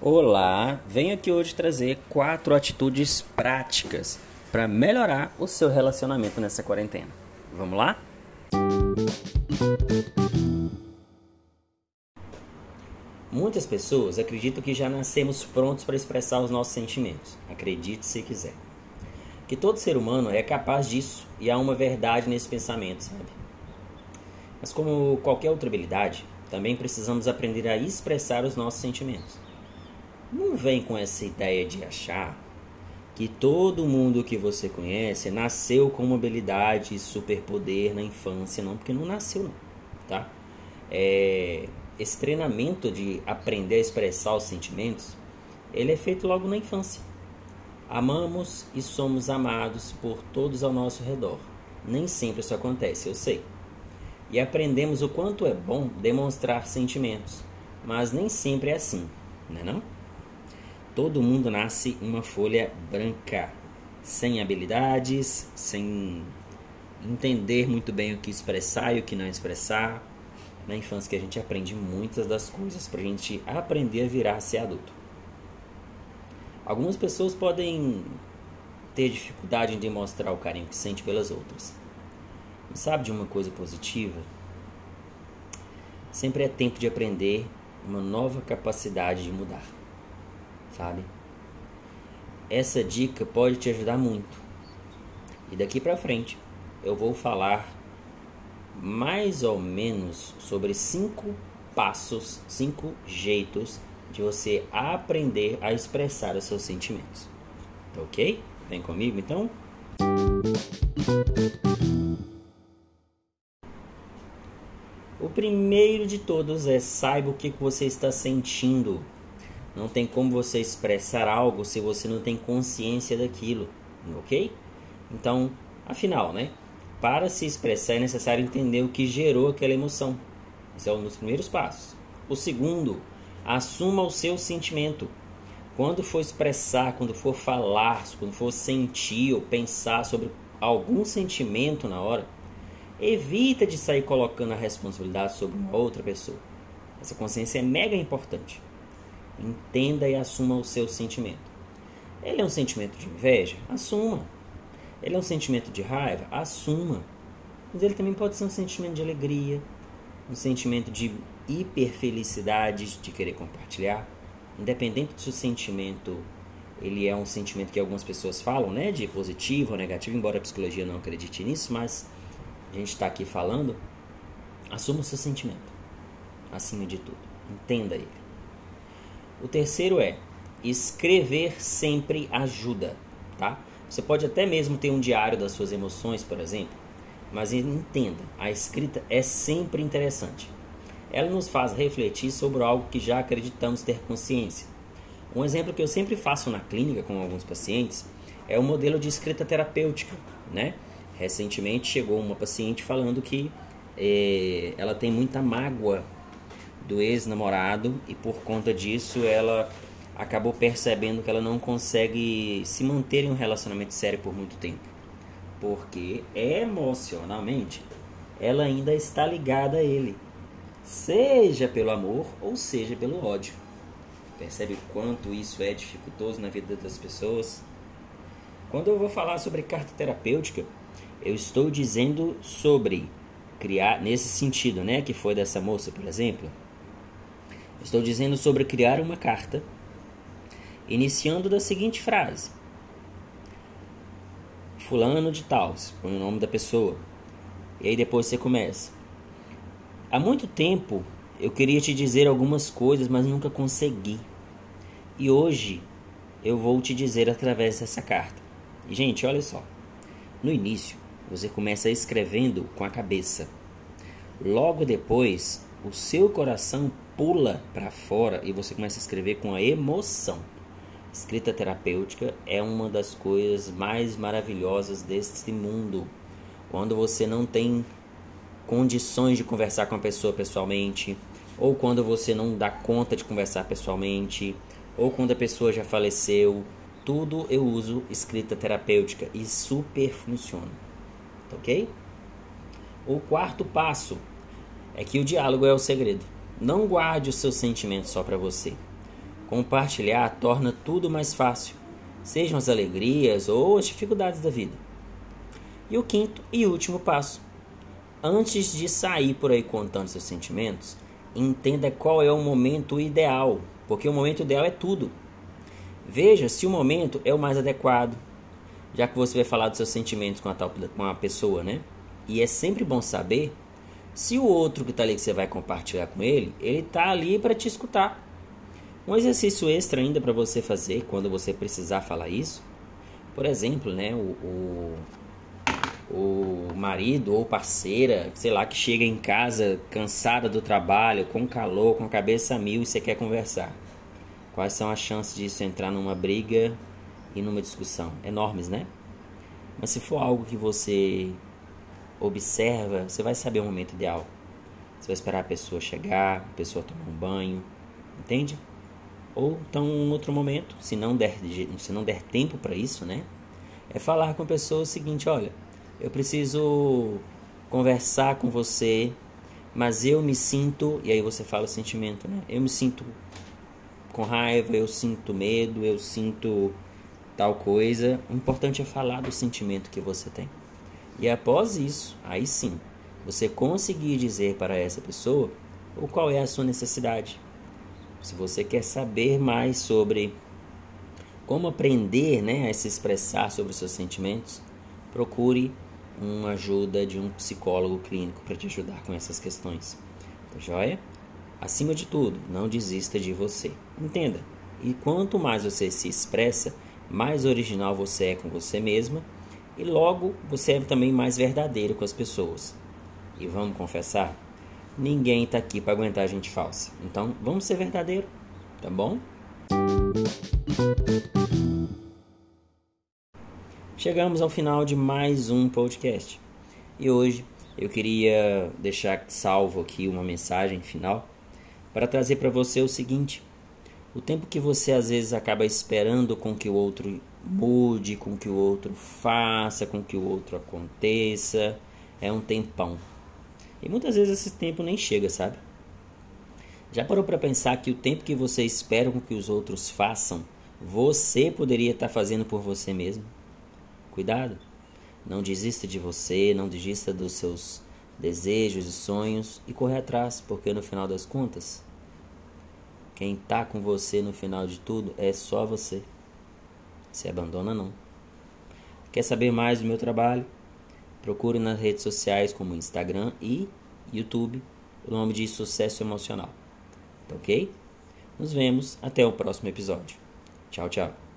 Olá, venho aqui hoje trazer quatro atitudes práticas para melhorar o seu relacionamento nessa quarentena. Vamos lá? Muitas pessoas acreditam que já nascemos prontos para expressar os nossos sentimentos. Acredite se quiser. Que todo ser humano é capaz disso e há uma verdade nesse pensamento, sabe? Mas como qualquer outra habilidade, também precisamos aprender a expressar os nossos sentimentos. Não vem com essa ideia de achar que todo mundo que você conhece nasceu com uma habilidade e superpoder na infância, não, porque não nasceu, não, tá? É, esse treinamento de aprender a expressar os sentimentos, ele é feito logo na infância. Amamos e somos amados por todos ao nosso redor. Nem sempre isso acontece, eu sei. E aprendemos o quanto é bom demonstrar sentimentos, mas nem sempre é assim, não é não? Todo mundo nasce uma folha branca, sem habilidades, sem entender muito bem o que expressar e o que não expressar. Na infância que a gente aprende muitas das coisas para a gente aprender a virar a ser adulto. Algumas pessoas podem ter dificuldade em demonstrar o carinho que sente pelas outras. Mas sabe de uma coisa positiva? Sempre é tempo de aprender uma nova capacidade de mudar sabe? Essa dica pode te ajudar muito. E daqui para frente eu vou falar mais ou menos sobre cinco passos, cinco jeitos de você aprender a expressar os seus sentimentos. Tá ok? Vem comigo então? O primeiro de todos é saiba o que você está sentindo. Não tem como você expressar algo se você não tem consciência daquilo, ok? Então, afinal, né? Para se expressar é necessário entender o que gerou aquela emoção. Esse é um dos primeiros passos. O segundo, assuma o seu sentimento. Quando for expressar, quando for falar, quando for sentir ou pensar sobre algum sentimento na hora, evita de sair colocando a responsabilidade sobre uma outra pessoa. Essa consciência é mega importante. Entenda e assuma o seu sentimento. Ele é um sentimento de inveja? Assuma. Ele é um sentimento de raiva? Assuma. Mas ele também pode ser um sentimento de alegria, um sentimento de hiperfelicidade, de querer compartilhar. Independente se o sentimento ele é um sentimento que algumas pessoas falam, né, de positivo ou negativo, embora a psicologia não acredite nisso, mas a gente está aqui falando, assuma o seu sentimento, acima de tudo, entenda ele. O terceiro é escrever sempre ajuda, tá? Você pode até mesmo ter um diário das suas emoções, por exemplo, mas entenda, a escrita é sempre interessante. Ela nos faz refletir sobre algo que já acreditamos ter consciência. Um exemplo que eu sempre faço na clínica com alguns pacientes é o modelo de escrita terapêutica, né? Recentemente chegou uma paciente falando que eh, ela tem muita mágoa do ex-namorado e por conta disso ela acabou percebendo que ela não consegue se manter em um relacionamento sério por muito tempo. Porque emocionalmente ela ainda está ligada a ele, seja pelo amor ou seja pelo ódio. Percebe quanto isso é dificultoso na vida das pessoas? Quando eu vou falar sobre carta terapêutica, eu estou dizendo sobre criar nesse sentido, né, que foi dessa moça, por exemplo, Estou dizendo sobre criar uma carta, iniciando da seguinte frase: Fulano de Tal, põe o nome da pessoa. E aí depois você começa. Há muito tempo eu queria te dizer algumas coisas, mas nunca consegui. E hoje eu vou te dizer através dessa carta. E, gente, olha só. No início, você começa escrevendo com a cabeça. Logo depois, o seu coração pula para fora e você começa a escrever com a emoção. Escrita terapêutica é uma das coisas mais maravilhosas deste mundo. Quando você não tem condições de conversar com a pessoa pessoalmente, ou quando você não dá conta de conversar pessoalmente, ou quando a pessoa já faleceu, tudo eu uso escrita terapêutica e super funciona. Ok? O quarto passo é que o diálogo é o segredo. Não guarde os seus sentimentos só para você. Compartilhar torna tudo mais fácil, sejam as alegrias ou as dificuldades da vida. E o quinto e último passo: antes de sair por aí contando seus sentimentos, entenda qual é o momento ideal, porque o momento ideal é tudo. Veja se o momento é o mais adequado, já que você vai falar dos seus sentimentos com a, tal, com a pessoa, né? E é sempre bom saber se o outro que está ali que você vai compartilhar com ele, ele está ali para te escutar. Um exercício extra ainda para você fazer quando você precisar falar isso, por exemplo, né, o, o, o marido ou parceira, sei lá, que chega em casa cansada do trabalho, com calor, com a cabeça a mil e você quer conversar. Quais são as chances disso entrar numa briga e numa discussão? Enormes, né? Mas se for algo que você observa, você vai saber o momento ideal. Você vai esperar a pessoa chegar, a pessoa tomar um banho, entende? Ou então um outro momento, se não der, se não der tempo para isso, né? É falar com a pessoa o seguinte, olha, eu preciso conversar com você, mas eu me sinto, e aí você fala o sentimento, né? Eu me sinto com raiva, eu sinto medo, eu sinto tal coisa. O importante é falar do sentimento que você tem. E após isso, aí sim, você conseguir dizer para essa pessoa o qual é a sua necessidade. Se você quer saber mais sobre como aprender né, a se expressar sobre os seus sentimentos, procure uma ajuda de um psicólogo clínico para te ajudar com essas questões. Tá joia? Acima de tudo, não desista de você. Entenda. E quanto mais você se expressa, mais original você é com você mesma e logo você é também mais verdadeiro com as pessoas. E vamos confessar, ninguém está aqui para aguentar gente falsa. Então, vamos ser verdadeiro, tá bom? Chegamos ao final de mais um podcast. E hoje eu queria deixar salvo aqui uma mensagem final para trazer para você o seguinte: o tempo que você às vezes acaba esperando com que o outro mude, com que o outro faça, com que o outro aconteça, é um tempão. E muitas vezes esse tempo nem chega, sabe? Já parou para pensar que o tempo que você espera com que os outros façam, você poderia estar fazendo por você mesmo? Cuidado. Não desista de você, não desista dos seus desejos e sonhos e correr atrás, porque no final das contas, quem está com você no final de tudo é só você. Se abandona não. Quer saber mais do meu trabalho? Procure nas redes sociais como Instagram e YouTube o nome de Sucesso Emocional. Tá ok? Nos vemos até o próximo episódio. Tchau, tchau.